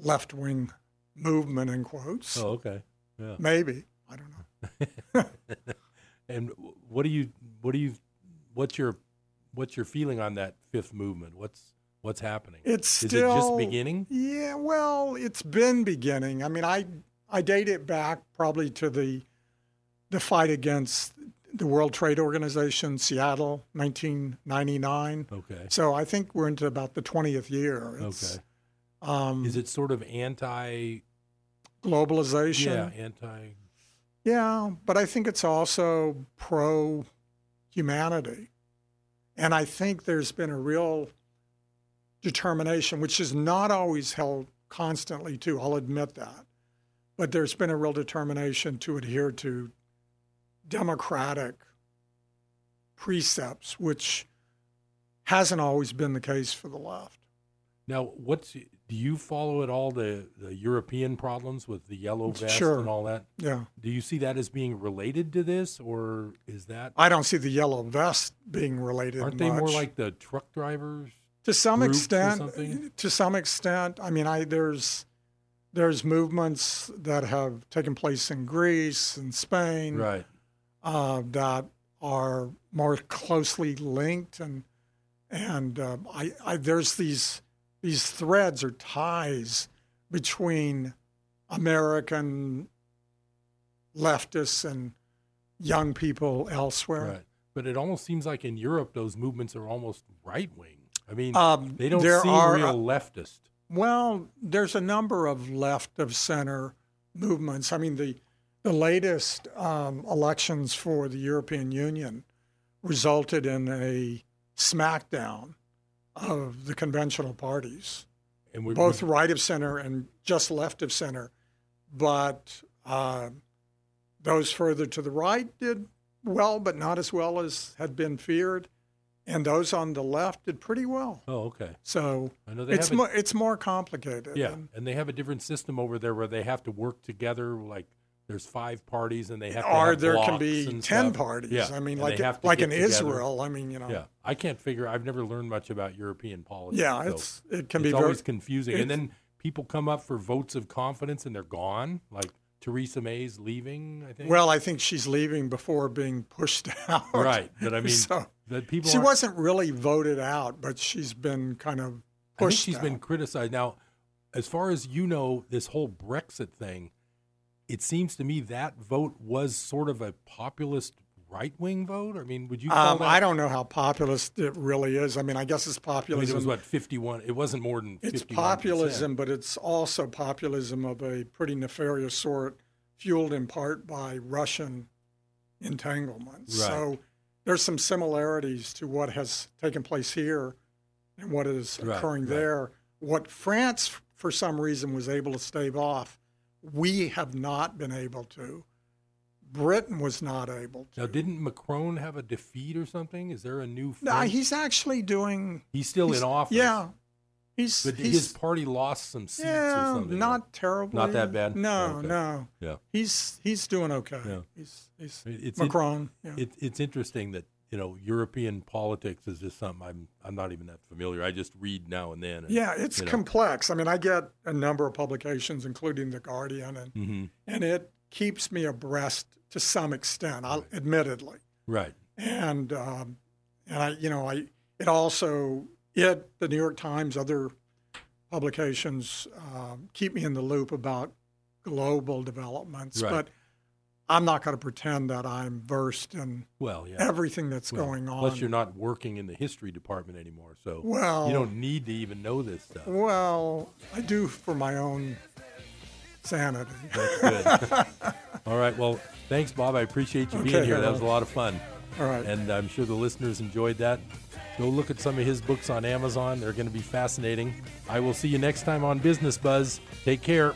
left wing movement in quotes.
Oh, okay. Yeah.
Maybe I don't know.
and what do you what do you what's your what's your feeling on that fifth movement? What's what's happening?
It's
is
still
it just beginning?
Yeah, well, it's been beginning. I mean, I I date it back probably to the the fight against the World Trade Organization, Seattle, 1999.
Okay.
So I think we're into about the 20th year. It's,
Okay.
Um,
Is it sort of anti
globalization?
Yeah, anti.
Yeah, but I think it's also pro humanity. And I think there's been a real determination, which is not always held constantly to, I'll admit that. But there's been a real determination to adhere to democratic precepts, which hasn't always been the case for the left.
Now, what's do you follow at all the, the European problems with the yellow vest
Sure.
and all that?
Yeah.
Do you see that as being related to this, or is that
I don't see the yellow vest being related. To that?
Aren't they more like the truck drivers?
to some extent to some extent i mean i there's there's movements that have taken place in greece and spain
Right.
uh, that are more closely linked and and uh, I, I there's these these threads or ties between american leftists and young people elsewhere
Right. But it almost seems like in Europe those movements are almost right wing. I mean,
Um,
they don't seem
are,
real
uh,
leftist.
Well, there's a number of left of center movements. I mean, the the latest um, elections for the European Union resulted in a smackdown of the conventional parties,
And we
both right of center and just left of center. But uh, those further to the right did well, but not as well as had been feared. And those on the left did pretty well.
Oh, okay.
So
I know they
it's
a-
more it's more complicated.
Yeah,
And-
and they have a different system over there where they have to work together. Like there's five parties, and they have to
or there can be 10
stuff.
parties.
Yeah,
I mean,
and
like like in
together.
Israel. I mean, you know.
Yeah, I can't figure. I've never learned much about European politics.
Yeah,
so
it's- it can
it's
be very-
always confusing. And then people come up for votes of confidence, and they're gone. Like Theresa May's leaving. I think.
Well, I think she's leaving before being pushed out.
Right, but I mean,
so
that people
she wasn't really voted out, but she's been kind of
I think
pushed.
she's been criticized. Now, as far as you know, this whole Brexit thing, it seems to me that vote was sort of a populist right wing vote. I mean, would you call
Um? I don't know how populist it really is. I mean, I guess it's
I mean,
populism.
it was what fifty one. It wasn't more than
It's
51%.
populism, but it's also populism of a pretty nefarious sort, fueled in part by Russian entanglements.
Right.
So there's some similarities to what has taken place here and what is
Right,
occurring
right.
there. What France, for some reason, was able to stave off, we have not been able to. Britain was not able to.
Now, didn't Macron have a defeat or something? Is there a new?
No, he's actually doing.
he's still
he's-
in office.
Yeah, he's.
but
he's,
his party lost some seats or
Yeah,
something.
not terrible.
Not that bad?
No,
Okay.
no.
Yeah.
He's he's doing okay.
Yeah.
He's he's
It's
Macron.
It,
yeah.
it, it's interesting that you know European politics is just something I'm I'm not even that familiar. I just read now and then. and,
yeah, it's
you know.
complex. I mean, I get a number of publications, including the Guardian, and
Mhm.
and it keeps me abreast to some extent. I'll, admittedly,
Right.
and um, and I you know I it also it the New York Times other publications um, keep me in the loop about global developments,
Right.
but I'm not going to pretend that I'm versed in
Well, yeah.
everything that's
Well,
going on.
Plus, you're not working in the history department anymore, so
Well-
you don't need to even know this stuff.
Well, I do for my own sanity.
That's good. All right. Well, thanks, Bob. I appreciate you being here. That was a lot of fun.
All right.
And I'm sure the listeners enjoyed that. Go look at some of his books on Amazon. They're going to be fascinating. I will see you next time on Business Buzz. Take care.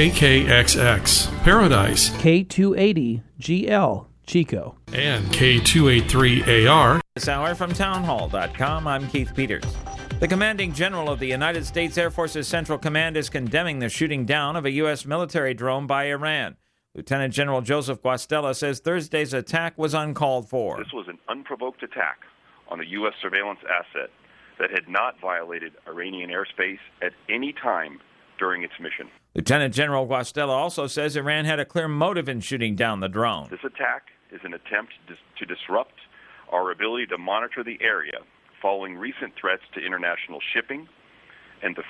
KKXX, Paradise,
K280GL, Chico,
and K283AR.
This hour from townhall.com, I'm Keith Peters. The commanding general of the United States Air Force's Central Command is condemning the shooting down of a U.S. military drone by Iran. Lieutenant General Joseph Guastella says Thursday's attack was uncalled for.
This was an unprovoked attack on a U.S. surveillance asset that had not violated Iranian airspace at any time during its mission.
Lieutenant General Guastella also says Iran had a clear motive in shooting down the drone.
This attack is an attempt to disrupt our ability to monitor the area following recent threats to international shipping and the